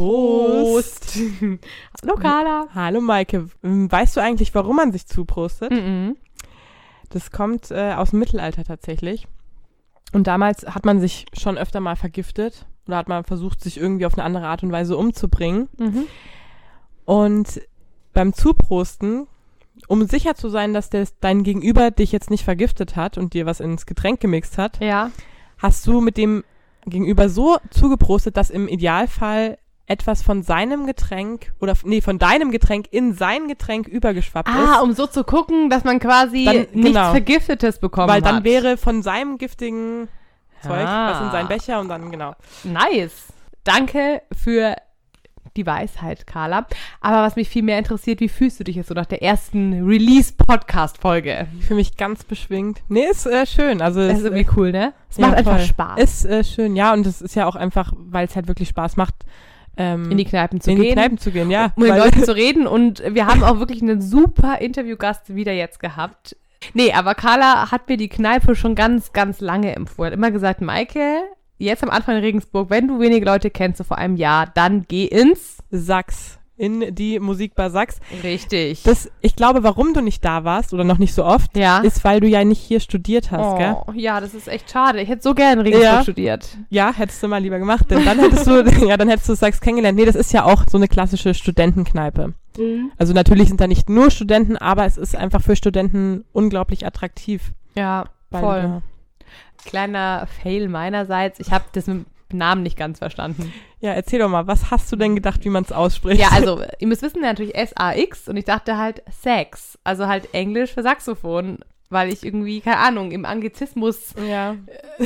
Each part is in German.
Prost. Hallo Carla. Hallo Maike. Ähm, Weißt du eigentlich, warum man sich zuprostet? Mhm. Das kommt äh, aus dem Mittelalter tatsächlich. Und damals hat man sich schon öfter mal vergiftet oder hat man versucht, sich irgendwie auf eine andere Art und Weise umzubringen. Mhm. Und beim Zuprosten, um sicher zu sein, dass der, dein Gegenüber dich jetzt nicht vergiftet hat und dir was ins Getränk gemixt hat, Ja. hast du mit dem Gegenüber so zugeprostet, dass im Idealfall etwas von seinem Getränk oder nee, von deinem Getränk in sein Getränk übergeschwappt Ah, ist. um so zu gucken, dass man quasi Dann- nichts genau. Vergiftetes bekommen Weil dann hat. wäre von seinem giftigen Zeug Ah. was in seinen Becher und dann, genau. Nice. Danke für die Weisheit, Carla. Aber was mich viel mehr interessiert, wie fühlst du dich jetzt so nach der ersten Release-Podcast-Folge? Ich fühle mich ganz beschwingt. Nee, ist äh, schön. Also Das es ist irgendwie cool, ne? Es ja, macht einfach voll. Spaß, Ist äh, schön, ja. Und es ist ja auch einfach, weil es halt wirklich Spaß macht, ähm, in die Kneipen zu in gehen. die Kneipen zu gehen, ja. um mit Leuten zu reden. Und wir haben auch wirklich einen super Interviewgast wieder jetzt gehabt. Nee, aber Carla hat mir die Kneipe schon ganz, ganz lange empfohlen. Hat immer gesagt, Maike, jetzt am Anfang in Regensburg, wenn du wenige Leute kennst, so vor einem Jahr, dann geh ins. Sachs. In die Musikbar Sachs. Richtig. Das, ich glaube, warum du nicht da warst oder noch nicht so oft, ja. ist, weil du ja nicht hier studiert hast, gell? oh, ja, das ist echt schade. Ich hätte so gerne Regensburg Ja. studiert. Ja, hättest du mal lieber gemacht, denn dann hättest du, ja, dann hättest du Sachs kennengelernt. Nee, das ist ja auch so eine klassische Studentenkneipe. Also natürlich sind da nicht nur Studenten, aber es ist einfach für Studenten unglaublich attraktiv. Ja, voll. Kleiner Fail meinerseits. Ich habe das mit Namen nicht ganz verstanden. Ja, erzähl doch mal, was hast du denn gedacht, wie man es ausspricht? Ja, also, ihr müsst wissen, natürlich S-A-X und ich dachte halt Sax, also halt Englisch für Saxophon, weil ich irgendwie, keine Ahnung, im Anglizismus ja.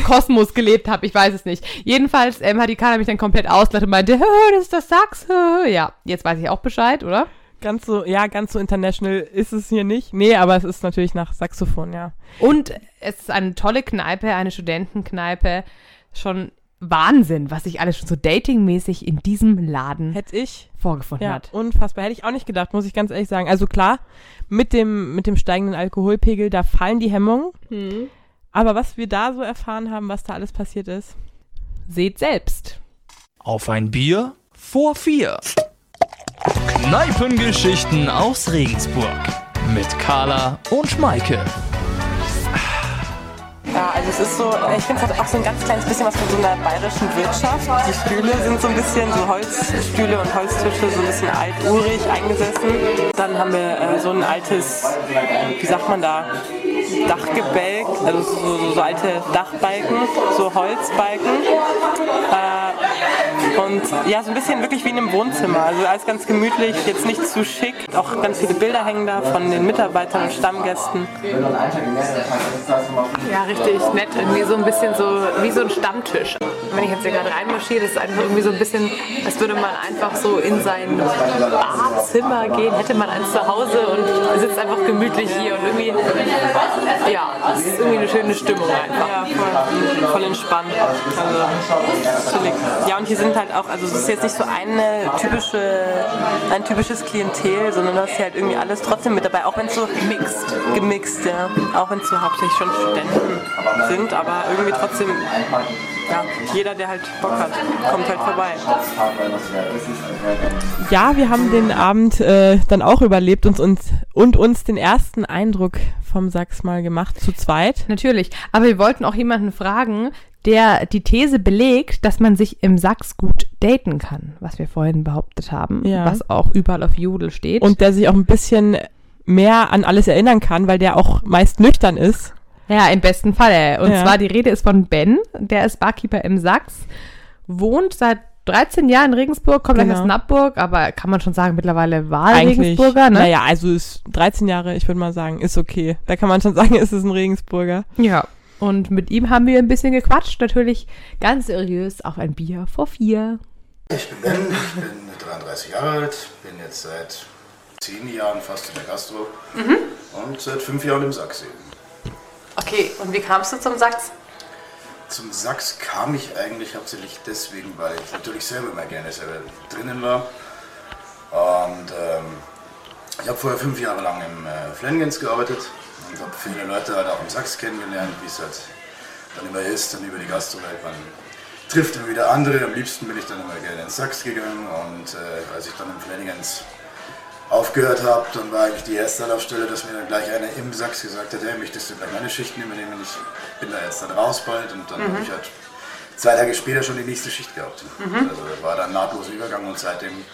Kosmos gelebt habe, ich weiß es nicht. Jedenfalls ähm, hat die Carla mich dann komplett ausgelacht und meinte, "Hö, das ist das Sax. hö." Ja, jetzt weiß ich auch Bescheid, oder? Ganz so, ja, ganz so international ist es hier nicht. Nee, aber es ist natürlich nach Saxophon, ja. Und es ist eine tolle Kneipe, eine Studentenkneipe. Schon Wahnsinn, was sich alles schon so datingmäßig in diesem Laden Hätte ich, vorgefunden ja, hat. unfassbar. Hätte ich auch nicht gedacht, muss ich ganz ehrlich sagen. Also klar, mit dem, mit dem steigenden Alkoholpegel, da fallen die Hemmungen. Aber was wir da so erfahren haben, was da alles passiert ist. Seht selbst. Auf ein Bier vor vier. Kneipengeschichten aus Regensburg. Mit Carla und Schmeike. Ja, also es ist so, ich finde es hat auch so ein ganz kleines bisschen was von so einer bayerischen Wirtschaft. Die Stühle sind so ein bisschen so Holzstühle und Holztische, so ein bisschen alturig eingesessen. Dann haben wir äh, so ein altes, wie sagt man da, Dachgebälk, also so, so, so alte Dachbalken, so Holzbalken. Äh, und ja, so ein bisschen wirklich wie in einem Wohnzimmer. Also alles ganz gemütlich, jetzt nicht zu schick. Auch ganz viele Bilder hängen da von den Mitarbeitern und Stammgästen. Ja, richtig nett. Irgendwie so ein bisschen so wie so ein Stammtisch. Wenn ich jetzt hier gerade reinmarschiere, das ist einfach irgendwie so ein bisschen, als würde man einfach so in sein Badzimmer gehen, hätte man eins zu Hause und sitzt einfach gemütlich hier und irgendwie, ja, es ist irgendwie eine schöne Stimmung einfach. Ja, voll, voll entspannt. Also chillig. Ja, und hier sind halt auch, also es ist jetzt nicht so eine typische, ein typisches Klientel, sondern du hast hier halt irgendwie alles trotzdem mit dabei, auch wenn es so gemixt, gemixt, ja. Auch wenn es so hauptsächlich schon Studenten sind, aber irgendwie trotzdem, ja, jeder, der halt Bock hat, kommt halt vorbei. Ja, wir haben den Abend äh, dann auch überlebt und uns, und uns den ersten Eindruck vom Sachs mal gemacht, zu zweit. Natürlich. Aber wir wollten auch jemanden fragen, der die These belegt, dass man sich im Sachs gut daten kann, was wir vorhin behauptet haben, Ja. was auch überall auf Jodel steht. Und der sich auch ein bisschen mehr an alles erinnern kann, weil der auch meist nüchtern ist. ja, im besten Falle. Und Ja. zwar die Rede ist von Ben, der ist Barkeeper im Sachs, wohnt seit 13 Jahren in Regensburg, kommt Genau. aus Nappburg, aber kann man schon sagen, mittlerweile war Regensburger, ne? Naja, also ist 13 Jahre, ich würde mal sagen, ist okay. Da kann man schon sagen, ist es ein Regensburger. Ja. Und mit ihm haben wir ein bisschen gequatscht, natürlich ganz seriös auf ein Bier vor vier. Ich bin Ben, ich bin 33 Jahre alt, bin jetzt seit 10 Jahren fast in der Gastro und seit 5 Jahren im Sachs eben. Okay, und wie kamst du zum Sachs? Zum Sachs kam ich eigentlich hauptsächlich deswegen, weil ich natürlich selber immer gerne selber drinnen war. Und ähm, ich habe vorher fünf Jahre lang im äh, Flanagan's gearbeitet und habe viele Leute halt auch im Sachs kennengelernt, wie es halt dann immer ist, dann über die Gastrowelt. Man trifft immer wieder andere. Am liebsten bin ich dann immer gerne ins Sachs gegangen und äh, als ich dann im Flanagan's aufgehört habe, dann war eigentlich die erste Anlaufstelle, dass mir dann gleich einer im Sachs gesagt hat, hey, möchtest du gleich meine Schichten übernehmen? Ich bin da jetzt dann raus bald und dann habe ich halt zwei Tage später schon die nächste Schicht gehabt. Also war dann nahtloser Übergang und seitdem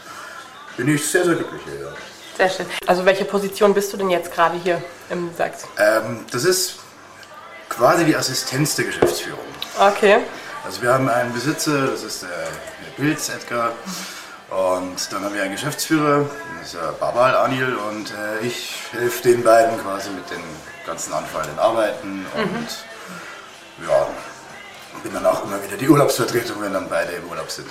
bin ich sehr, sehr glücklich hier. Ja. Sehr schön. Also welche Position bist du denn jetzt gerade hier im Sachs? Ähm, das ist quasi die Assistenz der Geschäftsführung. Okay. Also wir haben einen Besitzer, das ist der, der Pilz, Edgar. Und dann haben wir einen Geschäftsführer, das ist der Babal Anil. Und äh, ich helfe den beiden quasi mit den ganzen anfallenden Arbeiten. Und ja, bin dann auch immer wieder die Urlaubsvertretung, wenn dann beide im Urlaub sind.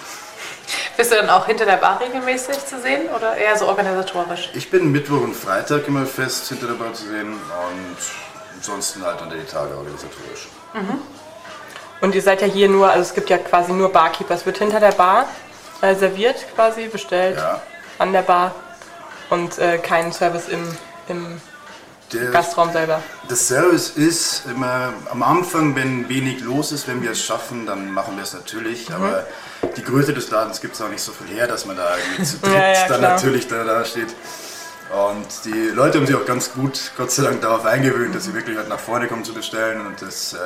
Bist du dann auch hinter der Bar regelmäßig zu sehen oder eher so organisatorisch? Ich bin Mittwoch und Freitag immer fest hinter der Bar zu sehen und ansonsten halt unter die Tage organisatorisch. Und ihr seid ja hier nur, also es gibt ja quasi nur Barkeeper. Es wird hinter der Bar äh, serviert quasi, bestellt Ja. an der Bar und äh, kein Service im, im Der, Gastraum selber. Das Service ist immer am Anfang, wenn wenig los ist, wenn wir es schaffen, dann machen wir es natürlich. Aber die Größe des Ladens gibt es auch nicht so viel her, dass man da irgendwie zu dritt Ja, ja, dann natürlich da, da steht. Und die Leute haben sich auch ganz gut, Gott sei Dank, darauf eingewöhnt, dass sie wirklich halt nach vorne kommen zu bestellen. Und das äh,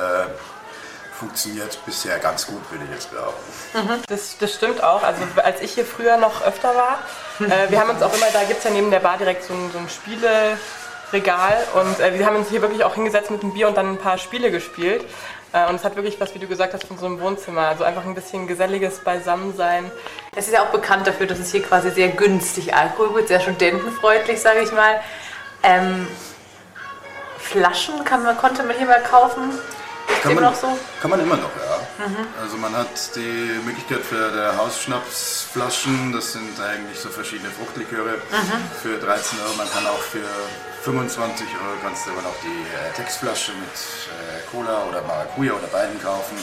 funktioniert bisher ganz gut, würde ich jetzt behaupten. Das, das stimmt auch. Also als ich hier früher noch öfter war, äh, wir haben uns auch immer, da gibt es ja neben der Bar direkt so ein, so ein Spieleregal und äh, wir haben uns hier wirklich auch hingesetzt mit einem Bier und dann ein paar Spiele gespielt. Äh, und es hat wirklich was, wie du gesagt hast, von so einem Wohnzimmer. Also einfach ein bisschen geselliges Beisammensein. Es ist ja auch bekannt dafür, dass es hier quasi sehr günstig Alkohol wird, sehr studentenfreundlich, sage ich mal. Ähm, Flaschen kann man, konnte man hier mal kaufen. Ist Kann immer man, noch so? kann man immer noch, ja. Also man hat die Möglichkeit für der Hausschnapsflaschen, das sind eigentlich so verschiedene Fruchtliköre, für 13 Euro. Man kann auch für 25 Euro kannst du aber noch die äh, Textflasche mit äh, Cola oder Maracuja oder beiden kaufen.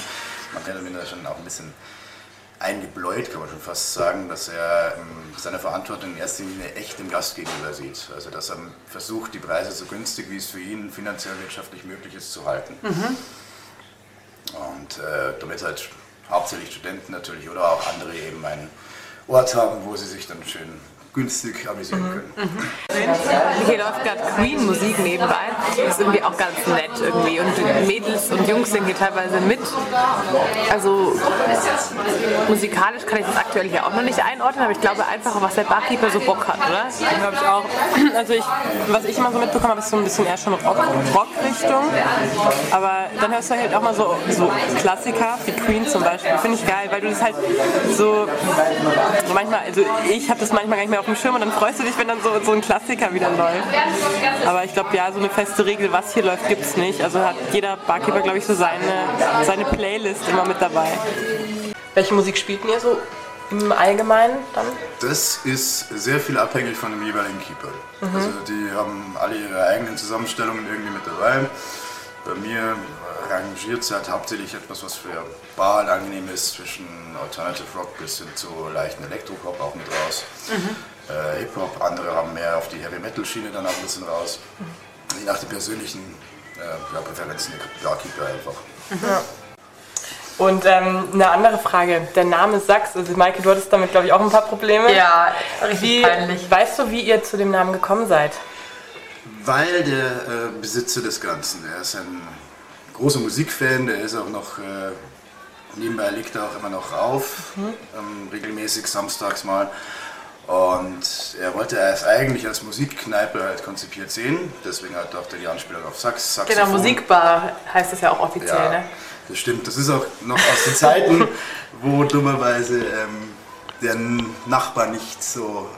Man kann damit schon auch ein bisschen eingebläut, kann man schon fast sagen, dass er ähm, seine Verantwortung in erster Linie echt dem Gast gegenüber sieht. Also dass er versucht, die Preise so günstig wie es für ihn finanziell wirtschaftlich möglich ist zu halten. Und äh, damit halt hauptsächlich Studenten natürlich oder auch andere eben einen Ort haben, wo sie sich dann schön günstig amüsieren können. Hier läuft gerade Queen-Musik nebenbei. Das ist irgendwie auch ganz nett irgendwie. Und Mädels und Jungs singen hier teilweise mit. Also musikalisch kann ich das aktuell hier auch noch nicht einordnen, aber ich glaube einfach, was der Barkeeper so Bock hat, oder? Glaube ich auch. Also ich, was ich immer so mitbekommen habe, ist so ein bisschen eher schon Rock, Rock-Richtung. Aber dann hörst du halt auch mal so, so Klassiker, wie Queen zum Beispiel. Finde ich geil, weil du das halt so, so manchmal, also ich habe das manchmal gar nicht mehr auf dem Schirm und dann freust du dich, wenn dann so, so ein Klassiker wieder läuft. Aber ich glaube, ja, so eine feste Regel, was hier läuft, gibt es nicht. Also hat jeder Barkeeper, glaube ich, so seine, seine Playlist immer mit dabei. Welche Musik spielt ihr so im Allgemeinen dann? Das ist sehr viel abhängig von dem jeweiligen Keeper. Also die haben alle ihre eigenen Zusammenstellungen irgendwie mit dabei. Bei mir rangiert es halt hauptsächlich etwas, was für Bar angenehm ist, zwischen Alternative Rock bis hin zu leichten Elektropop auch mit raus. Äh, Hip-Hop, andere haben mehr auf die Heavy Metal Schiene dann auch ein bisschen raus. Je nach den persönlichen äh, ja, Präferenzen der Barkeeper einfach. Und ähm, eine andere Frage, der Name Sachs, also Maike, du hattest damit glaube ich auch ein paar Probleme. Ja, richtig Wie, peinlich. weißt du, wie ihr zu dem Namen gekommen seid? Weil der äh, Besitzer des Ganzen, der ist ein großer Musikfan, der ist auch noch, äh, nebenbei legt er auch immer noch auf, ähm, regelmäßig samstags mal. Und er wollte es eigentlich als Musikkneipe halt konzipiert sehen, deswegen hat auch die Anspielung auf Sax, Genau, Saxophon. Musikbar heißt es ja auch offiziell, Ja, ne? das stimmt. Das ist auch noch aus den Zeiten, wo dummerweise ähm, der Nachbar nicht so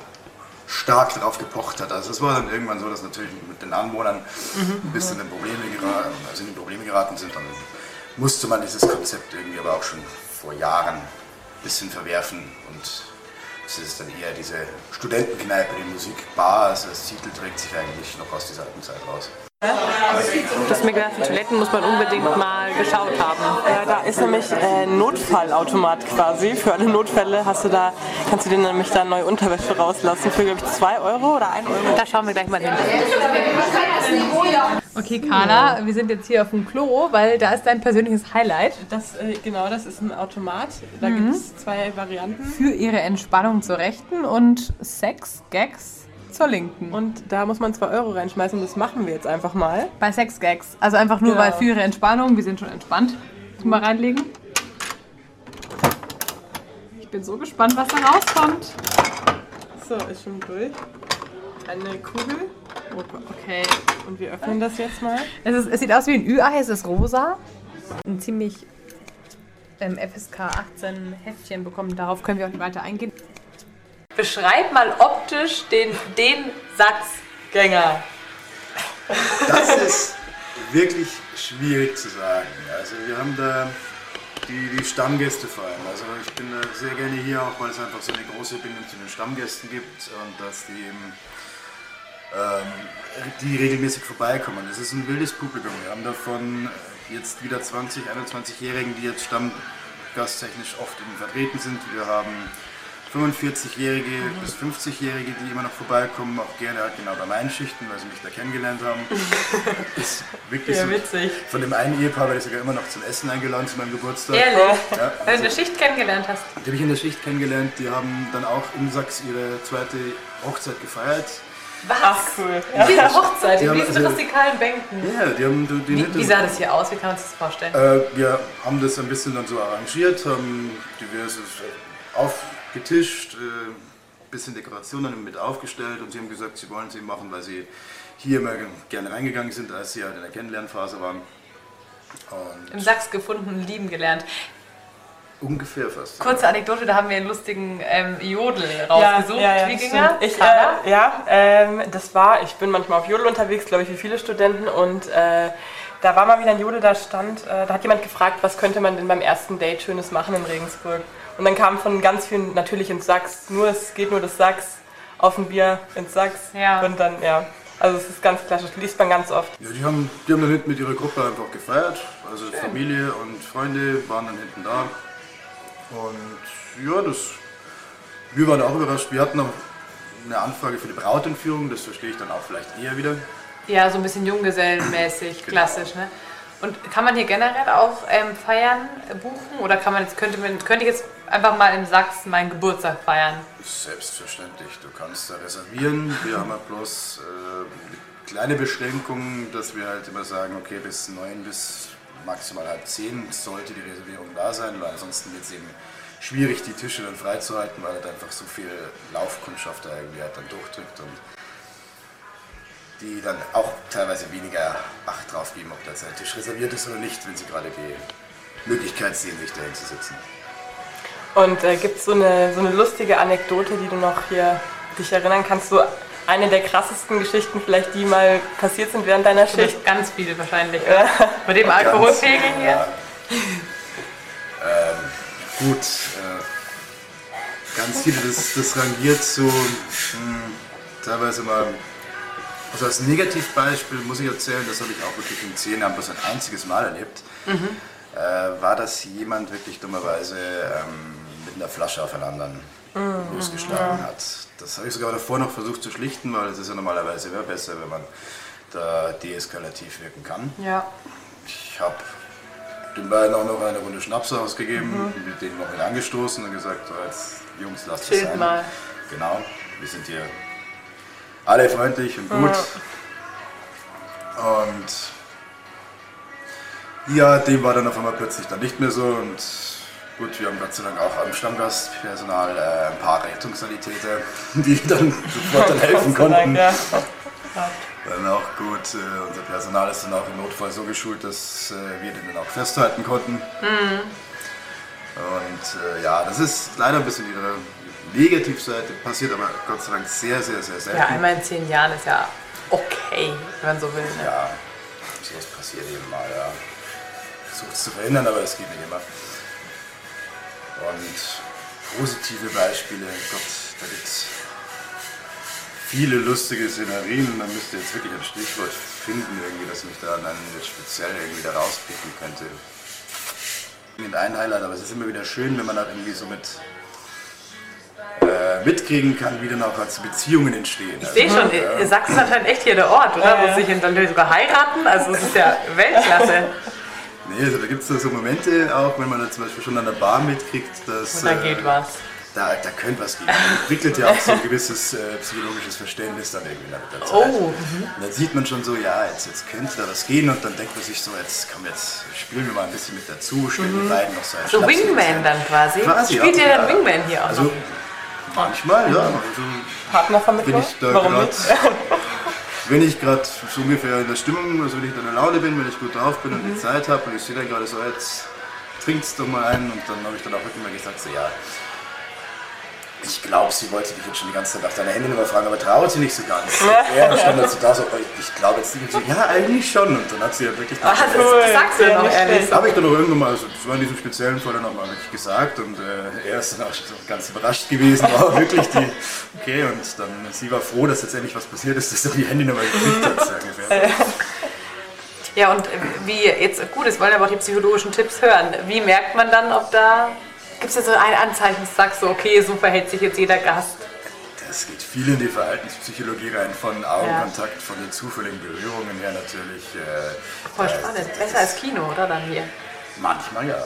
stark darauf gepocht hat. Also es war dann irgendwann so, dass natürlich mit den Anwohnern ein bisschen in Probleme, geraten, also in Probleme geraten sind. Dann musste man dieses Konzept irgendwie aber auch schon vor Jahren ein bisschen verwerfen und es ist dann eher diese Studentenkneipe, die Musikbar, also das Titel trägt sich eigentlich noch aus dieser alten Zeit raus. Du hast mir gesagt, die Toiletten muss man unbedingt mal geschaut haben. Ja, da ist nämlich äh, ein Notfallautomat quasi. Für alle Notfälle hast du da, kannst du dir nämlich da neue Unterwäsche rauslassen für, glaube ich, 2 Euro oder 1 Euro. Da schauen wir gleich mal hin. Okay, Carla, wir sind jetzt hier auf dem Klo, weil da ist dein persönliches Highlight. Das, äh, genau, das ist ein Automat. Da gibt es zwei Varianten. Für ihre Entspannung zur rechten und Sex, Gags zur linken. Und da muss man 2 Euro reinschmeißen. Das machen wir jetzt einfach mal. Bei Sex Gags. Also einfach nur, Genau. weil für ihre Entspannung, wir sind schon entspannt. Mal reinlegen. Ich bin so gespannt, was da rauskommt. So, ist schon durch. Eine Kugel. Okay. Und wir öffnen das jetzt mal. Es, ist, es sieht aus wie ein Ü-Ei, es ist rosa. Ein ziemlich ähm, FSK 18 Heftchen bekommen. Darauf können wir auch nicht weiter eingehen. Beschreib mal optisch den, den Sachsgänger. Das ist wirklich schwierig zu sagen. Also wir haben da die, die Stammgäste vor allem. Also ich bin da sehr gerne hier, auch weil es einfach so eine große Bindung zu den Stammgästen gibt und dass die eben die regelmäßig vorbeikommen. Das ist ein wildes Publikum. Wir haben davon jetzt wieder 20, 21-Jährigen, die jetzt stammgasttechnisch oft vertreten sind. Wir haben 45-Jährige bis 50-Jährige, die immer noch vorbeikommen, auch gerne halt genau bei meinen Schichten, weil sie mich da kennengelernt haben. ist wirklich Ja, so. witzig. Von dem einen Ehepaar werde ich sogar immer noch zum Essen eingeladen zu meinem Geburtstag. Ehrlich? Ja, Weil du also, eine Schicht kennengelernt hast. die habe ich in der Schicht kennengelernt. Die haben dann auch in Sachs ihre zweite Hochzeit gefeiert. Was? Ach, cool. Diese Hochzeit Die in diesen also- rustikalen Bänken. Ja, die haben die, die Wie, wie sah das hier aus? Wie kann man sich das vorstellen? Äh, wir haben das ein bisschen dann so arrangiert, haben diverses äh, aufgetischt, ein bisschen Dekorationen mit aufgestellt und sie haben gesagt, sie wollen es eben machen, weil sie hier immer gerne reingegangen sind, als sie halt in der Kennenlernphase waren. Und Im Sachs gefunden, lieben gelernt. Ungefähr fast. Kurze Anekdote, da haben wir einen lustigen ähm, Jodel rausgesucht. Wie ging er? Ich, äh, ja, ähm, das war, ich bin manchmal auf Jodel unterwegs, glaube ich, wie viele Studenten. Und äh, da war mal wieder ein Jodel, da stand, äh, da hat jemand gefragt, was könnte man denn beim ersten Date Schönes machen in Regensburg. Und dann kam von ganz vielen natürlich ins Sachs, nur es geht nur das Sachs, auf ein Bier ins Sachs. Ja. Und dann, ja. Also es ist ganz klassisch, liest man ganz oft. Ja, die haben, die haben dann hinten mit ihrer Gruppe einfach gefeiert. Also Familie und Freunde waren dann hinten da. Und ja, das, wir waren auch überrascht. Wir hatten noch eine Anfrage für die Brautentführung, das verstehe ich dann auch vielleicht eher wieder. Ja, so ein bisschen junggesellenmäßig, klassisch, ne? Und kann man hier generell auch ähm, Feiern äh, buchen? Oder kann man jetzt, könnte, man, könnte ich jetzt einfach mal im Sachsen meinen Geburtstag feiern? Selbstverständlich, du kannst da reservieren. Wir haben halt bloß äh, eine kleine Beschränkung, dass wir halt immer sagen, okay, bis neun bis maximal halb zehn sollte die Reservierung da sein, weil ansonsten wird es eben schwierig, die Tische dann freizuhalten, weil halt einfach so viel Laufkundschaft da irgendwie halt dann durchdrückt und die dann auch teilweise weniger Acht drauf geben, ob da ein Tisch reserviert ist oder nicht, wenn sie gerade die Möglichkeit sehen, sich dahin zu sitzen. Und äh, gibt es so eine, so eine lustige Anekdote, die du noch hier dich erinnern kannst? So eine der krassesten Geschichten vielleicht, die mal passiert sind während deiner Schicht? Ganz viele wahrscheinlich. oder? Bei dem Alkoholpegel hier. Ja. ähm, gut, äh, ganz viele, das, das rangiert so mh, teilweise mal. Also als Negativbeispiel muss ich erzählen, das habe ich auch wirklich in zehn Jahren bloß ein einziges Mal erlebt, äh, war, dass jemand wirklich dummerweise ähm, mit einer Flasche auf einen anderen losgeschlagen hat. Das habe ich sogar davor noch versucht zu schlichten, weil es ist ja normalerweise immer besser, wenn man da deeskalativ wirken kann. Ja. Ich habe den beiden auch noch eine Runde Schnaps ausgegeben, mit denen noch mit angestoßen und gesagt, so jetzt Jungs, lasst es sein. mal. Genau, wir sind hier alle freundlich und gut. Und ja, dem war dann auf einmal plötzlich dann nicht mehr so und gut, wir haben Gott sei Dank auch am Stammgastpersonal äh, ein paar Rettungssanitäter, die dann sofort dann helfen konnten. Dank, ja. Dann auch gut, äh, unser Personal ist dann auch im Notfall so geschult, dass äh, wir den dann auch festhalten konnten. Und äh, ja, das ist leider ein bisschen die Negativseite, passiert aber Gott sei Dank sehr, sehr, sehr selten. Ja, einmal in zehn Jahren ist ja okay, wenn man so will. Ne? Ja, sowas passiert eben mal, ja. Versucht es zu verhindern, aber es geht nicht immer. Und positive Beispiele, Gott, da gibt es viele lustige Szenarien. Man müsste jetzt wirklich ein Stichwort finden, irgendwie, dass mich da dann jetzt speziell irgendwie da rauspicken könnte. Mit ein Highlight, aber es ist immer wieder schön, wenn man halt irgendwie so mit, äh, mitkriegen kann, wie dann auch als Beziehungen entstehen. Ich sehe schon, äh, Sachsen ist anscheinend echt hier der Ort, oder? Wo sich dann sogar heiraten. Also es ist ja Weltklasse. Nee, also da gibt es so Momente auch, wenn man da zum Beispiel schon an der Bar mitkriegt, dass. Und da geht äh, was. Da, da könnte was gehen. Man entwickelt ja auch so ein gewisses äh, psychologisches Verständnis dann irgendwie mit der Zeit. Oh, Und dann sieht man schon so, ja, jetzt, jetzt könnte da was gehen und dann denkt man sich so, jetzt komm, jetzt spielen wir mal ein bisschen mit dazu, stellen die beiden noch so ein Mhm. So Wingman dann quasi. Quasi, Spielt ja. ihr dann Wingman hier auch Also noch? manchmal, ja. Also, Partnervermittlung? wenn ich da Warum nicht? wenn ich gerade so ungefähr in der Stimmung, also wenn ich in der Laune bin, wenn ich gut drauf bin und Mhm. die Zeit habe und ich sehe dann gerade so, jetzt trinkst du mal einen und dann habe ich dann auch wirklich mal gesagt, so ja, ich glaube, sie wollte dich jetzt schon die ganze Zeit nach deiner Handynummer fragen, aber traut sie nicht so ganz. Ja, dann stand dazu da so, oh, ich glaube jetzt nicht. So, ja, eigentlich schon. Und dann hat sie ja wirklich... Ah, das, das sagst du Ja, noch ehrlich. habe ich dann auch irgendwann mal, also das war in diesem speziellen Fall dann auch mal wirklich gesagt und äh, er ist dann auch so ganz überrascht gewesen, war wirklich die, okay und dann, sie war froh, dass jetzt endlich was passiert ist, dass er die Handynummer gekriegt hat, so ungefähr. Ja, und äh, wie jetzt, gut, es wollen aber auch die psychologischen Tipps hören. Wie merkt man dann, ob da. Gibt es da so ein Anzeichen, dass du sagst, so, okay, so verhält sich jetzt jeder Gast? Das geht viel in die Verhaltenspsychologie rein, von Augenkontakt, von den zufälligen Berührungen her natürlich. Äh, Voll äh, spannend. Besser als Kino, oder dann hier? Manchmal ja.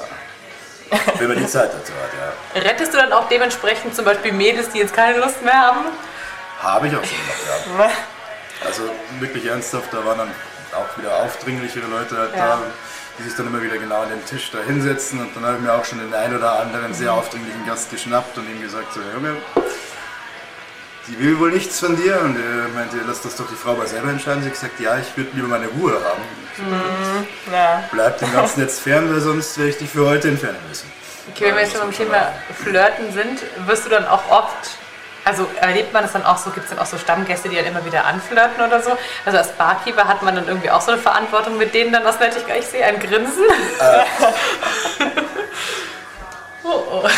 Wenn man die Zeit dazu hat, ja. Rettest du dann auch dementsprechend zum Beispiel Mädels, die jetzt keine Lust mehr haben? Habe ich auch schon gemacht, ja. Also wirklich ernsthaft, da waren dann auch wieder aufdringlichere Leute halt Ja. da, die sich dann immer wieder genau an den Tisch da hinsetzen und dann habe ich mir auch schon den einen oder anderen sehr aufdringlichen Gast geschnappt und ihm gesagt, so Junge, die will wohl nichts von dir und er meinte, lass das doch die Frau mal selber entscheiden. Sie hat gesagt, ja, ich würde lieber meine Ruhe haben. Ja. Bleib dem Ganzen jetzt fern, weil sonst werde ich dich für heute entfernen müssen. Okay, wenn wir jetzt schon beim Thema Flirten sind, wirst du dann auch oft, also erlebt man das dann auch so, gibt es dann auch so Stammgäste, die dann immer wieder anflirten oder so? Also als Barkeeper hat man dann irgendwie auch so eine Verantwortung mit denen dann, was nett ich gleich sehe, ein Grinsen? oh, oh.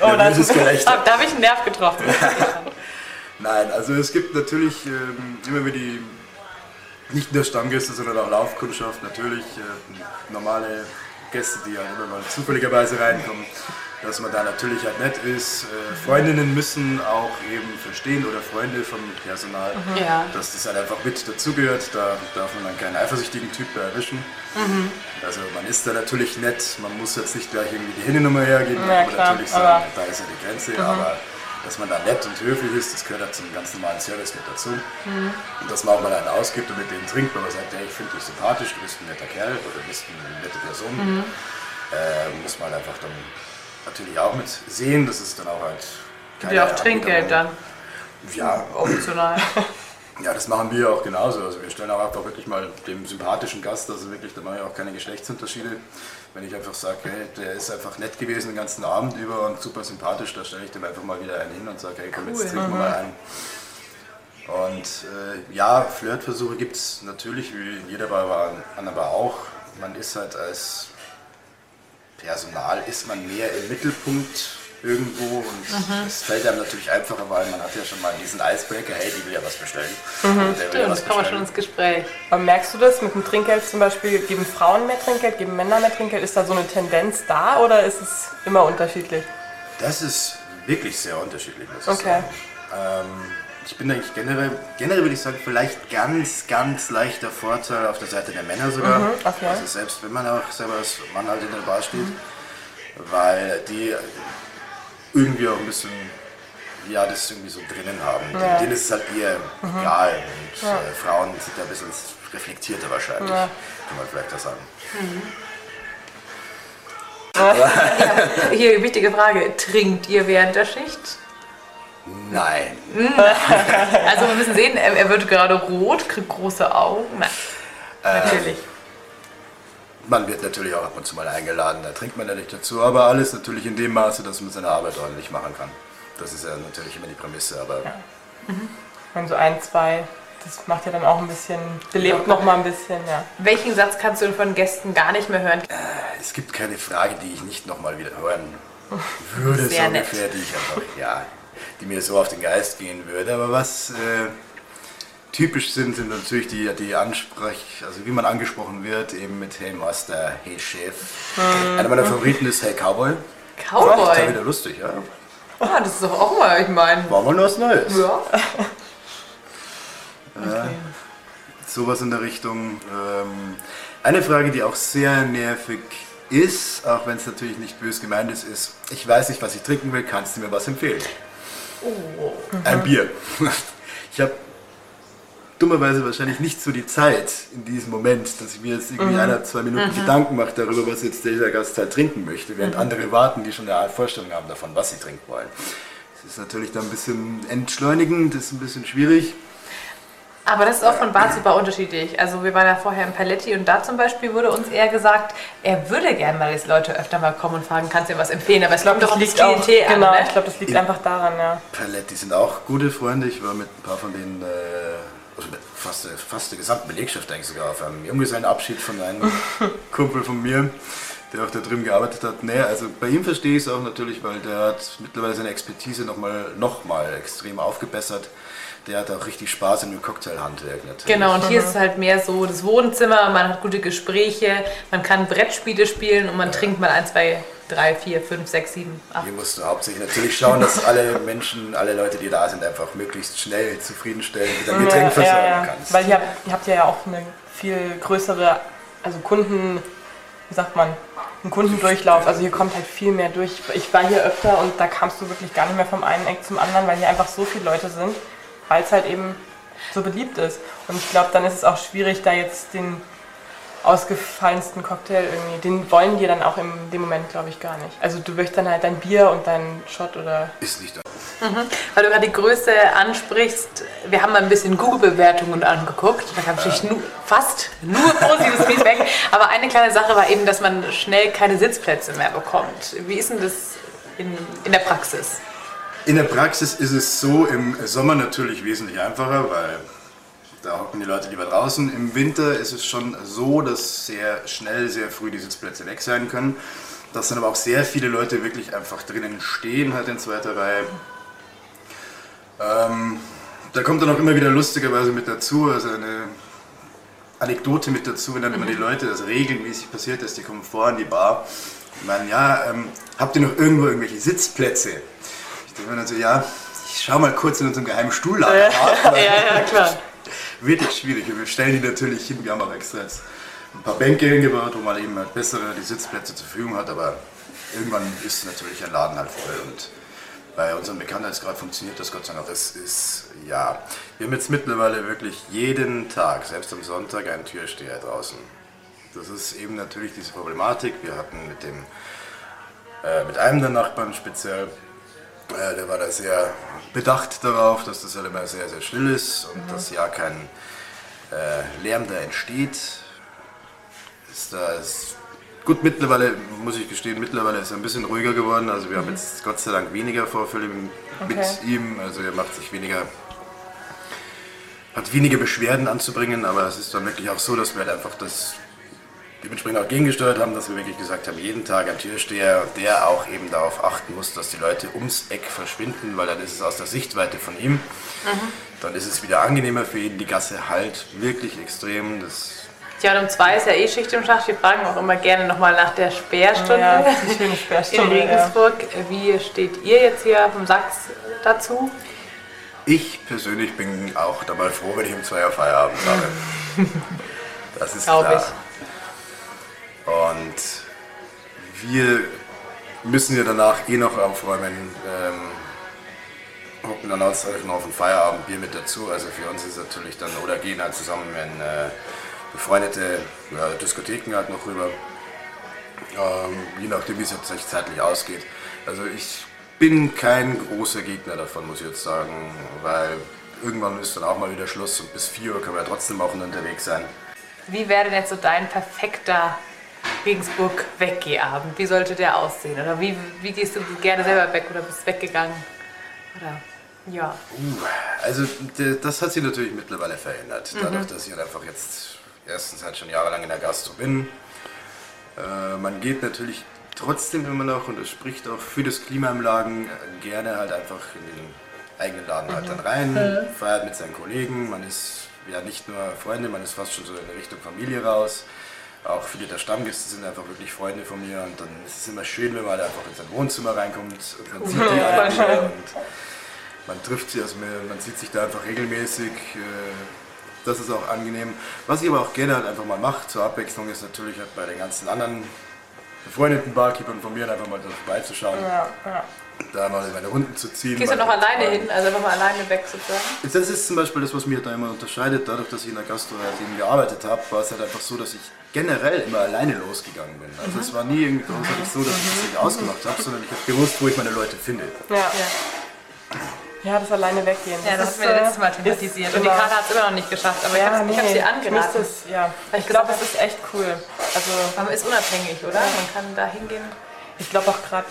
Oh, Nervöses Gelächter. Ah, da habe ich einen Nerv getroffen. Nein, also es gibt natürlich ähm, immer wieder die, nicht nur Stammgäste, sondern auch Laufkundschaft, natürlich äh, normale Gäste, die halt immer mal zufälligerweise reinkommen, dass man da natürlich halt nett ist. Äh, Freundinnen müssen auch eben verstehen oder Freunde vom Personal, Ja. dass das halt einfach mit dazugehört. Da darf man dann keinen eifersüchtigen Typ da erwischen. Also man ist da natürlich nett, man muss jetzt nicht gleich irgendwie die Handynummer hergeben, Ja, aber natürlich aber- sagen, da ist ja die Grenze, aber dass man da nett und höflich ist, das gehört halt zum ganz normalen Service mit dazu. Und dass man auch mal einen ausgibt und mit denen trinkt, wenn man sagt, hey, ich finde dich sympathisch, du bist ein netter Kerl oder du bist eine nette Person, äh, muss man einfach dann natürlich auch mit sehen, das ist dann auch halt keine Wie auch Trinkgeld dann, Ja, optional. ja, das machen wir auch genauso. Also wir stellen auch einfach wirklich mal dem sympathischen Gast, also wirklich, da mache ich auch keine Geschlechtsunterschiede. Wenn ich einfach sage, hey, der ist einfach nett gewesen den ganzen Abend über und super sympathisch, da stelle ich dem einfach mal wieder einen hin und sage, hey, komm, jetzt trinken wir mal einen. Und äh, ja, Flirtversuche gibt es natürlich, wie jeder Bar war an Bar auch. Man ist halt als Personal, ist man mehr im Mittelpunkt irgendwo und es fällt einem natürlich einfacher, weil man hat ja schon mal diesen Icebreaker, hey, die will ja was bestellen. Will ja Stimmt, was das kommen wir schon ins Gespräch. Aber merkst du das mit dem Trinkgeld zum Beispiel? Geben Frauen mehr Trinkgeld, geben Männer mehr Trinkgeld? Ist da so eine Tendenz da oder ist es immer unterschiedlich? Das ist wirklich sehr unterschiedlich, muss ich Okay. sagen. Ähm, ich bin eigentlich generell, generell würde ich sagen, vielleicht ganz, ganz leichter Vorteil auf der Seite der Männer sogar. Mhm, okay. Also selbst wenn man auch selber als Mann halt in der Bar steht, weil die irgendwie auch ein bisschen, ja, das irgendwie so drinnen haben. Ja. Mhm. Denen ist es halt eher egal und äh, Frauen sind da ein bisschen reflektierter wahrscheinlich, Ja. kann man vielleicht auch sagen. Hier, wichtige Frage, trinkt ihr während der Schicht? Nein. Also wir müssen sehen, er, wird gerade rot, kriegt große Augen. Nein, natürlich. Man wird natürlich auch ab und zu mal eingeladen, da trinkt man ja nicht dazu, aber alles natürlich in dem Maße, dass man seine Arbeit ordentlich machen kann. Das ist ja natürlich immer die Prämisse, aber Und so ein, zwei, das macht ja dann auch ein bisschen, belebt noch mal ein bisschen, ja. Welchen Satz kannst du von Gästen gar nicht mehr hören? es gibt keine Frage, die ich nicht nochmal wieder hören würde, so Sehr nett. ungefähr, die ich einfach, ja, die mir so auf den Geist gehen würde. Aber was äh, typisch sind, sind natürlich die, die Ansprech, also wie man angesprochen wird, eben mit Hey Master, Hey Chef. Einer meiner Favoriten ist Hey Cowboy. Cowboy. wieder lustig, ja. Ah, das ist doch auch mal, ich meine. War mal was Neues. Ja. Sowas in der Richtung. Ähm, eine Frage, die auch sehr nervig ist, auch wenn es natürlich nicht bös gemeint ist, ist, ich weiß nicht, was ich trinken will, kannst du mir was empfehlen? Ein Bier. Ich habe dummerweise wahrscheinlich nicht so die Zeit in diesem Moment, dass ich mir jetzt irgendwie einer, zwei Minuten Gedanken mache darüber, was jetzt dieser Gast halt trinken möchte, während andere warten, die schon eine Vorstellung haben davon, was sie trinken wollen. Das ist natürlich dann ein bisschen entschleunigend, das ist ein bisschen schwierig. Aber das ist auch von Bar zu Bar unterschiedlich. Also wir waren ja vorher im Paletti und da zum Beispiel wurde uns eher gesagt, er würde gerne mal, dass Leute öfter mal kommen und fragen, kannst du dir was empfehlen? Aber es kommt doch das auch, an, genau, ne? ich glaube, das liegt einfach daran, ja. Palette, die sind auch gute Freunde. Ich war mit ein paar von denen, äh, also mit fast, der- fast der gesamten Belegschaft eigentlich sogar auf einem Junggesellenabschied von einem Kumpel von mir, der auch da drüben gearbeitet hat. Nee, also bei ihm verstehe ich es auch natürlich, weil der hat mittlerweile seine Expertise nochmal noch mal extrem aufgebessert. Der hat auch richtig Spaß in dem Cocktailhandwerk natürlich. Genau, und hier ist es halt mehr so das Wohnzimmer, man hat gute Gespräche, man kann Brettspiele spielen und man trinkt mal ein, zwei, drei, vier, fünf, sechs, sieben, acht. Hier musst du hauptsächlich natürlich schauen, dass alle Menschen, alle Leute, die da sind, einfach möglichst schnell zufriedenstellen mit deinem Getränk versorgen ja, ja. kannst. Weil ihr habt, ihr habt ja auch eine viel größere, also Kunden, wie sagt man, einen Kundendurchlauf. Also hier kommt halt viel mehr durch. Ich war hier öfter und da kamst du wirklich gar nicht mehr vom einen Eck zum anderen, weil hier einfach so viele Leute sind, weil es halt eben so beliebt ist. Und ich glaube, dann ist es auch schwierig, da jetzt den ausgefallensten Cocktail irgendwie, den wollen die dann auch in dem Moment, glaube ich, gar nicht. Also du möchtest dann halt dein Bier und deinen Shot oder Ist nicht Weil du gerade die Größe ansprichst, wir haben mal ein bisschen Google-Bewertungen angeguckt. Da kam natürlich nur, fast nur positives Feedback. Aber eine kleine Sache war eben, dass man schnell keine Sitzplätze mehr bekommt. Wie ist denn das in, in der Praxis? In der Praxis ist es so im Sommer natürlich wesentlich einfacher, weil da hocken die Leute lieber draußen. Im Winter ist es schon so, dass sehr schnell, sehr früh die Sitzplätze weg sein können. Dass dann aber auch sehr viele Leute wirklich einfach drinnen stehen, halt in zweiter Reihe. Ähm, da kommt dann auch immer wieder lustigerweise mit dazu, also eine Anekdote mit dazu, wenn dann immer die Leute, das regelmäßig passiert ist, die kommen vor in die Bar und meinen, ja, ähm, habt ihr noch irgendwo irgendwelche Sitzplätze? Ich denke mir dann so, ja, ich schau mal kurz in unserem geheimen Stuhllager nach. Ja, ja, klar. Jetzt schwierig. Wir stellen die natürlich hin. Wir haben auch extra jetzt ein paar Bänke hingebaut, wo man eben halt bessere die Sitzplätze zur Verfügung hat. Aber irgendwann ist natürlich ein Laden halt voll. Und bei unserem Bekanntheitsgrad funktioniert das Gott sei Dank. Das ist, ja, wir haben jetzt mittlerweile wirklich jeden Tag, selbst am Sonntag, einen Türsteher draußen. Das ist eben natürlich diese Problematik. Wir hatten mit dem, äh, mit einem der Nachbarn speziell, äh, der war da sehr bedacht darauf, dass das halt immer sehr, sehr still ist und dass ja kein äh, Lärm da entsteht. Ist da ist gut mittlerweile, muss ich gestehen, mittlerweile ist er ein bisschen ruhiger geworden. Also wir haben jetzt Gott sei Dank weniger Vorfälle mit Okay. ihm. Also er macht sich weniger, hat weniger Beschwerden anzubringen, aber es ist dann wirklich auch so, dass wir halt einfach das dementsprechend auch gegengesteuert haben, dass wir wirklich gesagt haben, jeden Tag ein Türsteher, der auch eben darauf achten muss, dass die Leute ums Eck verschwinden, weil dann ist es aus der Sichtweite von ihm. Dann ist es wieder angenehmer für ihn. Die Gasse halt wirklich extrem. Das Tja, und um zwei ist ja eh Schicht im Schacht. Wir fragen auch immer gerne nochmal nach der Sperrstunde Ja, schöne in Sperrstunde. ja. Regensburg. Wie steht ihr jetzt hier vom Sachs dazu? ich persönlich bin auch dabei froh, wenn ich um zwei Uhr Feierabend habe. Das ist Glaub klar. Und wir müssen ja danach eh noch aufräumen. Ähm, hocken dann noch auf ein Feierabendbier mit dazu. Also für uns ist natürlich dann, oder gehen halt zusammen in äh, befreundete ja, Diskotheken halt noch rüber. Ähm, je nachdem, wie es jetzt zeitlich ausgeht. Also ich bin kein großer Gegner davon, muss ich jetzt sagen, weil irgendwann ist dann auch mal wieder Schluss und bis 4 Uhr können wir ja trotzdem auch unterwegs sein. Wie wäre denn jetzt so dein perfekter Regensburg-Weggeh-Abend? Wie sollte der aussehen? Oder wie, wie gehst du gerne selber weg oder bist weggegangen? Oder ja. Also d- das hat sich natürlich mittlerweile verändert. Dadurch, dass ich halt einfach jetzt erstens halt schon jahrelang in der Gastro bin. Äh, man geht natürlich trotzdem immer noch, und das spricht auch für das Klima im Laden, äh, gerne halt einfach in den eigenen Laden halt dann rein, feiert mit seinen Kollegen. Man ist ja nicht nur Freunde, man ist fast schon so in Richtung Familie raus. Auch viele der Stammgäste sind einfach wirklich Freunde von mir und dann ist es immer schön, wenn man halt einfach in sein Wohnzimmer reinkommt und man sieht die alle wieder und man trifft sie, also man man sieht sich da einfach regelmäßig. äh, Das ist auch angenehm. Was ich aber auch gerne halt einfach mal mache zur Abwechslung ist natürlich halt bei den ganzen anderen befreundeten Barkeepern von mir einfach mal da vorbeizuschauen. Da mal meine Runden zu ziehen. Gehst du noch alleine hin, also einfach mal alleine weg sozusagen? Das ist zum Beispiel das, was mich da immer unterscheidet. Dadurch, dass ich in der Gastro halt eben gearbeitet habe, war es halt einfach so, dass ich generell immer alleine losgegangen bin. Also es war nie irgendwie großartig so, dass ich das irgendwie ausgemacht habe, sondern ich habe gewusst, wo ich meine Leute finde. Ja. ja, das alleine weggehen. Ja, das ist, hatten wir äh, letztes Mal thematisiert. ist Und die Karte hat es immer noch nicht geschafft, aber ich Ja, habe ich hab's nee, ich angeraten. es, ja. Ich ich glaube, es ist echt cool. Also, Aber man ist unabhängig, oder? Man kann da hingehen, ich glaube auch gerade,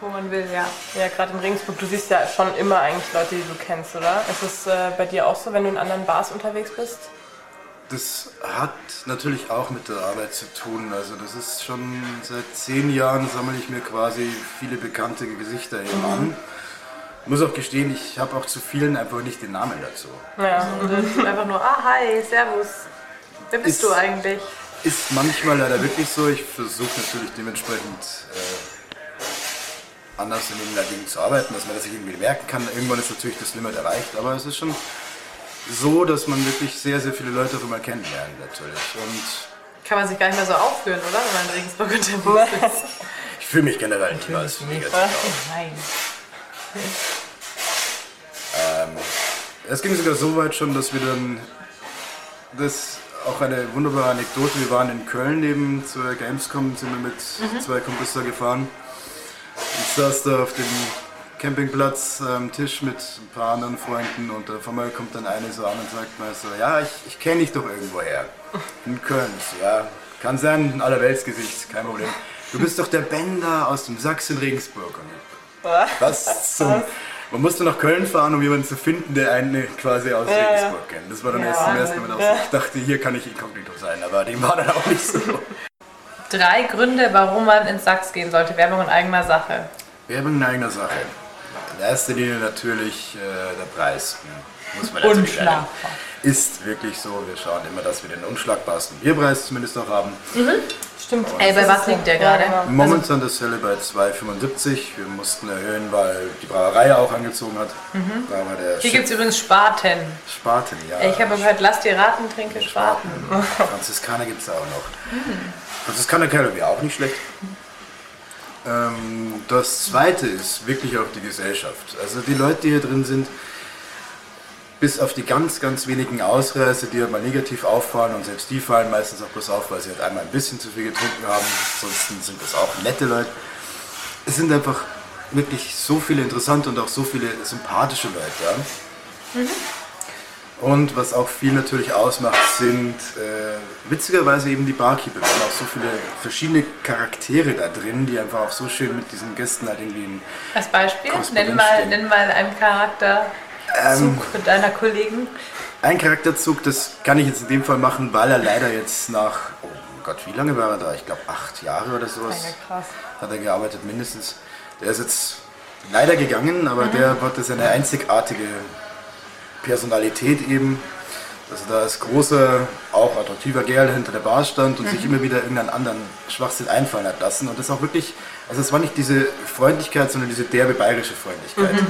wo man will, ja. ja, gerade in Regensburg, du siehst ja schon immer eigentlich Leute, die du kennst, oder? Ist es äh, bei dir auch so, wenn du in anderen Bars unterwegs bist? Das hat natürlich auch mit der Arbeit zu tun. Also das ist schon seit zehn Jahren sammle ich mir quasi viele bekannte Gesichter eben an. Muss auch gestehen, ich habe auch zu vielen einfach nicht den Namen dazu. Ja. Einfach nur, ah, hi, servus. Wer bist Ist- du eigentlich? Ist manchmal leider wirklich so. Ich versuche natürlich dementsprechend äh, anders in dem dagegen zu arbeiten, dass man das irgendwie merken kann. Irgendwann ist natürlich das Limit erreicht, aber es ist schon so, dass man wirklich sehr, sehr viele Leute immer kennenlernt natürlich. Und Kann man sich gar nicht mehr so aufführen, oder? Wenn man in Regensburg unterwegs ist. ich fühle mich generell niemals negativ auf. Nein. Es ging sogar so weit schon, dass wir dann das auch eine wunderbare Anekdote. Wir waren in Köln neben zur Gamescom, sind wir mit zwei Kumpels da gefahren. Ich saß da auf dem Campingplatz am Tisch mit ein paar anderen Freunden und auf einmal kommt dann eine so an und sagt mal so, ja, ich, ich kenne dich doch irgendwoher. In Köln. Ja, kann sein, ein Allerweltsgesicht, kein Problem. Du bist doch der Bender aus dem Sachsen Regensburg. Ich, was zum... Man musste nach Köln fahren, um jemanden zu finden, der einen quasi aus Regensburg kennt. Das war dann erst zum ersten Mal so. Ich dachte, hier kann ich inkognito sein, aber dem war dann auch nicht so. Drei Gründe, warum man ins Sachs gehen sollte. Werbung in eigener Sache. Werbung in eigener Sache. In erster Linie natürlich äh, der Preis. Hm, Muss man natürlich sagen. Ist wirklich so. Wir schauen immer, dass wir den unschlagbarsten Bierpreis zumindest noch haben. Stimmt. Ey, bei was liegt der gerade? Momentan das Helle bei 2,75. Wir mussten erhöhen, weil die Brauerei auch angezogen hat. Der Hier gibt es übrigens Spaten. Spaten, ja. Ich habe gehört, lass dir raten, trinke Spaten. Franziskaner gibt es auch noch. Franziskaner Calorie auch nicht schlecht. Ähm, das zweite ist wirklich auch die Gesellschaft. Also die Leute, die hier drin sind, bis auf die ganz, ganz wenigen Ausreißer, die halt mal negativ auffallen und selbst die fallen meistens auch bloß auf, weil sie halt einmal ein bisschen zu viel getrunken haben. Ansonsten sind das auch nette Leute. Es sind einfach wirklich so viele interessante und auch so viele sympathische Leute. Ja? Und was auch viel natürlich ausmacht, sind äh, witzigerweise eben die Barkeeper. Wir haben auch so viele verschiedene Charaktere da drin, die einfach auch so schön mit diesen Gästen halt irgendwie in Als Beispiel, nenn mal, nenn mal einen Charakterzug Ähm, deiner Kollegen. Ein Charakterzug, das kann ich jetzt in dem Fall machen, weil er leider jetzt nach, oh Gott, wie lange war er da? Ich glaube acht Jahre oder sowas. krass. Hat er gearbeitet mindestens. Der ist jetzt leider gegangen, aber der hatte seine einzigartige Personalität eben. Dass er da als großer, auch attraktiver Kerl hinter der Bar stand und sich immer wieder irgendeinen anderen Schwachsinn einfallen hat lassen. Und das auch wirklich, also es war nicht diese Freundlichkeit, sondern diese derbe bayerische Freundlichkeit.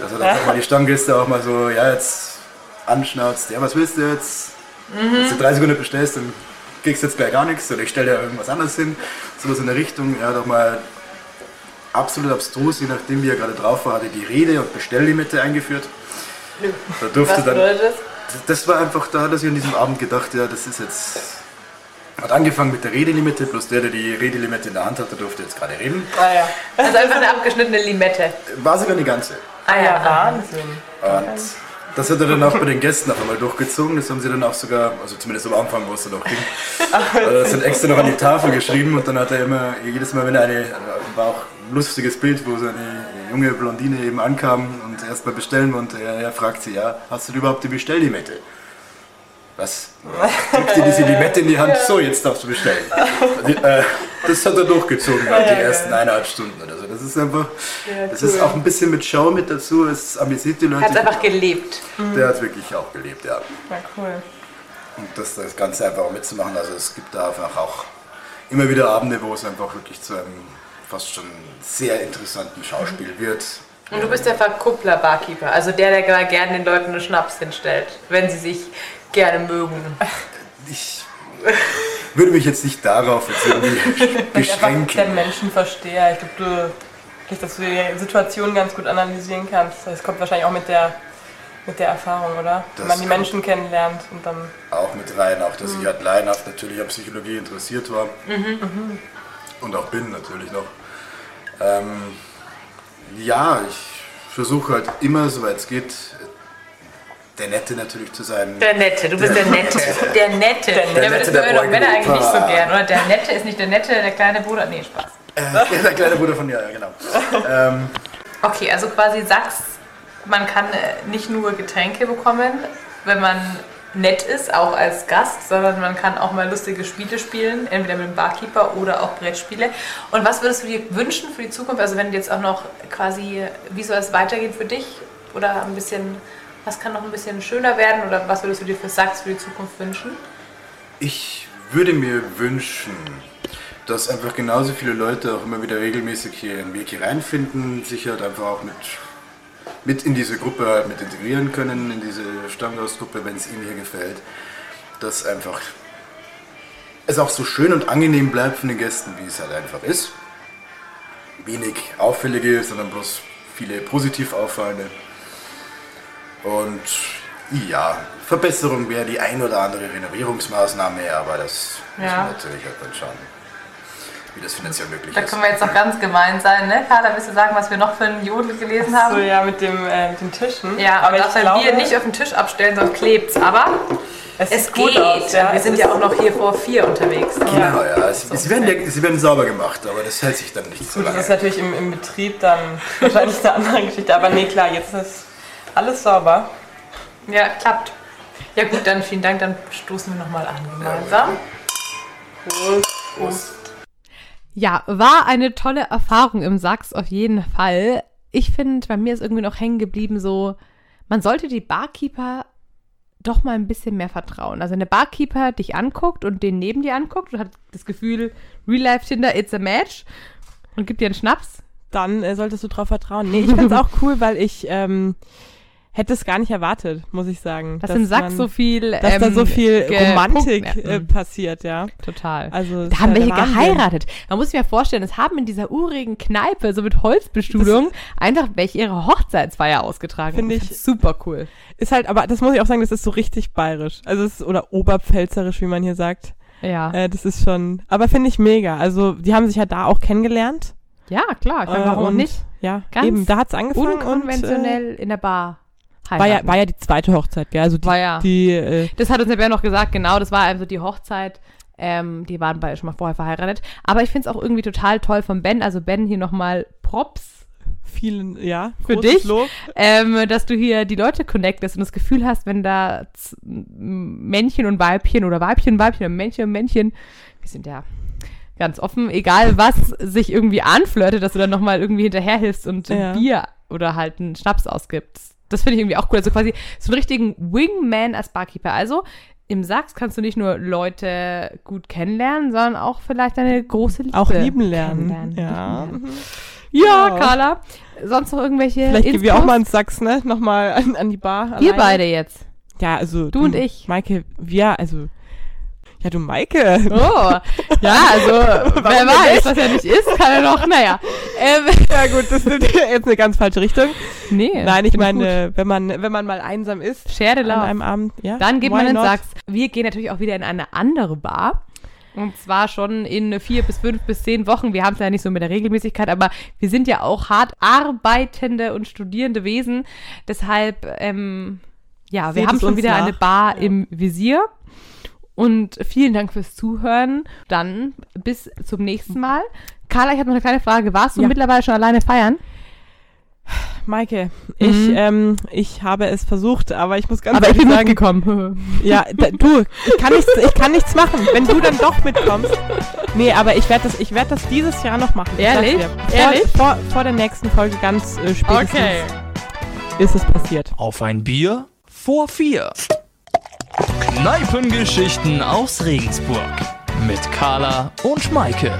Dass er dann auch mal die Stammgäste auch mal so, ja, jetzt anschnauzt, ja, was willst du jetzt? Wenn du drei Sekunden bestellst, dann kriegst du jetzt gleich gar nichts oder ich stelle dir irgendwas anderes hin. Sowas in der Richtung. Er hat auch mal absolut abstrus, je nachdem wie er gerade drauf war, hat er die Rede- und Bestelllimite eingeführt. Da durfte Was dann, bedeutet das? das war einfach, da hat er sich an diesem Abend gedacht, ja, das ist jetzt. Hat angefangen mit der Redelimite, bloß der, der die Redelimite in der Hand hatte, durfte jetzt gerade reden. Ah ja. Also einfach eine abgeschnittene Limette. War sogar eine ganze. Ah Ja, Wahnsinn. Und das hat er dann auch bei den Gästen auf einmal durchgezogen. Das haben sie dann auch sogar, also zumindest am Anfang, wo es dann noch ging. Das hat extra noch an die Tafel geschrieben und dann hat er immer, jedes Mal, wenn er eine, war auch lustiges Bild, wo so eine junge Blondine eben ankam und erst mal bestellen wollte. Er, er fragt sie, ja, hast du überhaupt die Bestelllimette? Was? Drückt dir diese Limette in die Hand, so, jetzt darfst du bestellen. Äh, das hat er durchgezogen, die ersten eineinhalb Stunden oder so. Das ist einfach, das ist auch ein bisschen mit Show mit dazu, es amüsiert die Leute. Hat es einfach gelebt. Der hat wirklich auch gelebt, ja. Ja, cool. und das, das Ganze einfach auch mitzumachen. Also es gibt da einfach auch immer wieder Abende, wo es einfach wirklich zu einem fast schon sehr interessanten Schauspiel wird. Und du bist der Verkuppler-Barkeeper, also der, der gerne den Leuten einen Schnaps hinstellt, wenn sie sich gerne mögen. Ich würde mich jetzt nicht darauf jetzt irgendwie Weil ich einfach den beschränken. Menschen verstehe. Ich glaube, du, dass du die Situation ganz gut analysieren kannst. Das kommt wahrscheinlich auch mit der, mit der Erfahrung, oder? Das Wenn man die. Menschen kennenlernt und dann. Auch mit rein, auch dass ich halt laienhaft natürlich an Psychologie interessiert war. Und auch bin natürlich noch. Ähm, ja, ich versuche halt immer, soweit es geht, der Nette natürlich zu sein. Der Nette, du bist der Nette. Der Nette. Der, Nette das der hören doch Männer eigentlich nicht so gern, oder? Der Nette ist nicht der Nette, der kleine Bruder. Nee, Spaß. Äh, der kleine Bruder von ja, ja genau. ähm, Okay, also quasi sagst, man kann äh, nicht nur Getränke bekommen, wenn man nett ist, auch als Gast, sondern man kann auch mal lustige Spiele spielen, entweder mit dem Barkeeper oder auch Brettspiele. Und was würdest du dir wünschen für die Zukunft? Also wenn jetzt auch noch quasi, wie soll es weitergehen für dich? Oder ein bisschen, was kann noch ein bisschen schöner werden? Oder was würdest du dir für Sachs für die Zukunft wünschen? ich würde mir wünschen, dass einfach genauso viele Leute auch immer wieder regelmäßig hier ihren Weg hier reinfinden, sich halt einfach auch mit, mit in diese Gruppe halt mit integrieren können, in diese Stammgastgruppe, wenn es ihnen hier gefällt. Dass einfach es auch so schön und angenehm bleibt von den Gästen, wie es halt einfach ist. Wenig auffällige, sondern bloß viele positiv auffallende. Und ja, Verbesserung wäre die ein oder andere Renovierungsmaßnahme, aber das muss Ja. man natürlich halt dann schauen, wie das finanziell möglich Da ist. können wir jetzt noch ganz gemein sein, ne? Carla, willst du sagen, was wir noch für einen Jodel gelesen haben? So, ja, mit, dem, äh, mit den Tischen. Ja, aber das halt glaube, wir nicht auf den Tisch abstellen, sonst klebt's. Aber es, es geht. aus. Ja, wir es sind ja auch noch hier vor vier unterwegs. Genau, ja. Sie, sie, werden, ja- sie werden sauber gemacht, aber das hält sich dann nicht so Gut, das lange. ist natürlich im, im Betrieb dann wahrscheinlich eine andere Geschichte. Aber nee, klar, jetzt ist alles sauber. Ja, klappt. Ja gut, dann vielen Dank. Dann stoßen wir nochmal an gemeinsam. Ja, war eine tolle Erfahrung im Sachs auf jeden Fall. Ich finde, bei mir ist irgendwie noch hängen geblieben so, man sollte die Barkeeper doch mal ein bisschen mehr vertrauen. Also wenn der Barkeeper dich anguckt und den neben dir anguckt und hat das Gefühl, Real Life Tinder, it's a match und gibt dir einen Schnaps. dann äh, solltest du drauf vertrauen. Nee, ich find's auch cool, weil ich ähm, hätte es gar nicht erwartet, muss ich sagen. Dass im Sachs man- so viel dass da ähm, so viel Romantik äh, Mhm. passiert, ja. Total. Also Da haben ja welche Wahnsinn. geheiratet. Man muss sich mal vorstellen, es haben in dieser urigen Kneipe, so mit Holzbestuhlung, einfach welche ihre Hochzeitsfeier ausgetragen. Finde ich- fand's super cool. Ist halt, aber das muss ich auch sagen, das ist so richtig bayerisch. Also es ist, oder oberpfälzerisch, wie man hier sagt. Ja. Äh, das ist schon, aber finde ich mega. Also die haben sich ja da auch kennengelernt. ja, klar. Ich meine, Äh, warum auch und, nicht? Ja, Ganz eben, da hat's angefangen und Unkonventionell in der Bar. War, ja, war ja die zweite Hochzeit, gell? Also die, War ja. die äh, Das hat uns der Bär noch gesagt, genau, das war also die Hochzeit. Ähm, die waren beide schon mal vorher verheiratet. Aber ich finde es auch irgendwie total toll von Ben. Also Ben hier nochmal Props, vielen, ja, Für dich? Ähm, dass du hier die Leute connectest und das Gefühl hast, wenn da Männchen und Weibchen oder Weibchen und Weibchen und Männchen und Männchen, wir sind ja ganz offen, egal was sich irgendwie anflirtet, dass du dann nochmal irgendwie hinterherhilfst und ein Ja. Bier oder halt einen Schnaps ausgibst. Das finde ich irgendwie auch cool. Also quasi so einen richtigen Wingman als Barkeeper. Also im Sachs kannst du nicht nur Leute gut kennenlernen, sondern auch vielleicht eine große Liebe Auch lieben lernen. kennenlernen. Ja. Lieben lernen. Ja, Ja. Carla. Sonst noch irgendwelche Vielleicht gehen wir auch mal ins Sachs, ne? Nochmal an, an die Bar. Wir alleine. beide jetzt. Ja, also. Du und ich. Maike, wir, also. Ja, du Maike. Oh, ja, also, wer weiß, was er nicht ist, kann er noch, naja. Ähm, Ja gut, das ist jetzt eine ganz falsche Richtung. nee. Nein, ich meine, wenn man, wenn man mal einsam ist, gut. Share an einem Abend, ja. Dann geht man ins? Sachs. Wir gehen natürlich auch wieder in eine andere Bar. Und zwar schon in vier bis fünf bis zehn Wochen. Wir haben es ja nicht so mit der Regelmäßigkeit, aber wir sind ja auch hart arbeitende und studierende Wesen. Deshalb, ähm, ja, wir Seht haben es schon wieder nach. eine Bar Ja. im Visier. Und vielen Dank fürs Zuhören. Dann bis zum nächsten Mal. Carla, ich habe noch eine kleine Frage. Warst du Ja. mittlerweile schon alleine feiern? Maike, ich, Mhm. ähm, ich habe es versucht, aber ich muss ganz Aber ich ehrlich bin sagen, mitgekommen. ja, da, du, ich kann nichts, ich kann nichts machen, wenn du dann doch mitkommst. Nee, aber ich werde das, ich werde das dieses Jahr noch machen. Ich Ehrlich? Vor, Ehrlich? Vor, vor der nächsten Folge ganz äh, spätestens Okay. ist es passiert. Auf ein Bier vor vier. Kneipengeschichten aus Regensburg mit Carla und Schmeike.